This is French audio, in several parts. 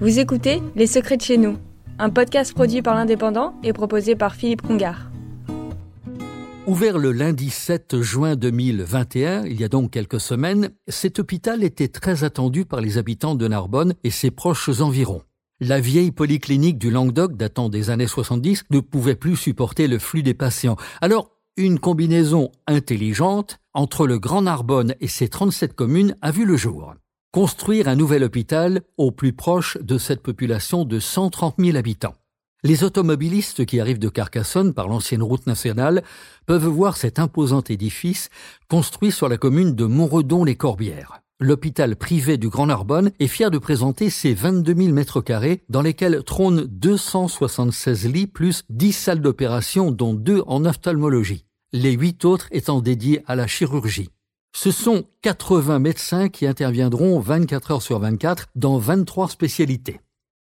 Vous écoutez Les Secrets de chez nous, un podcast produit par l'Indépendant et proposé par Philippe Congar. Ouvert le lundi 7 juin 2021, il y a donc quelques semaines, cet hôpital était très attendu par les habitants de Narbonne et ses proches environs. La vieille polyclinique du Languedoc datant des années 70 ne pouvait plus supporter le flux des patients. Alors, une combinaison intelligente entre le Grand Narbonne et ses 37 communes a vu le jour. Construire un nouvel hôpital au plus proche de cette population de 130 000 habitants. Les automobilistes qui arrivent de Carcassonne par l'ancienne route nationale peuvent voir cet imposant édifice construit sur la commune de Montredon-les-Corbières. L'hôpital privé du Grand Narbonne est fier de présenter ses 22 000 mètres carrés dans lesquels trônent 276 lits plus 10 salles d'opération dont deux en ophtalmologie les huit autres étant dédiés à la chirurgie. Ce sont 80 médecins qui interviendront 24 heures sur 24 dans 23 spécialités.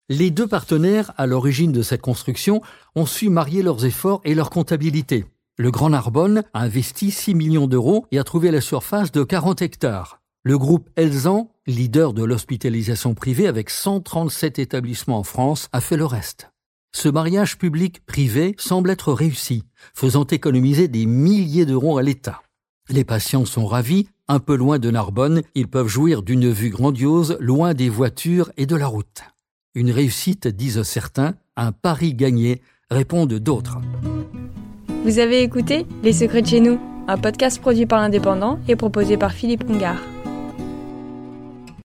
Les deux partenaires à l'origine de cette construction ont su marier leurs efforts et leur comptabilité. Le Grand Narbonne a investi 6 millions d'euros et a trouvé la surface de 40 hectares. Le groupe Elzan, leader de l'hospitalisation privée avec 137 établissements en France, a fait le reste. Ce mariage public-privé semble être réussi, faisant économiser des milliers d'euros à l'État. Les patients sont ravis, un peu loin de Narbonne, ils peuvent jouir d'une vue grandiose, loin des voitures et de la route. Une réussite, disent certains, un pari gagné, répondent d'autres. Vous avez écouté Les Secrets de chez nous, un podcast produit par l'Indépendant et proposé par Philippe Congar.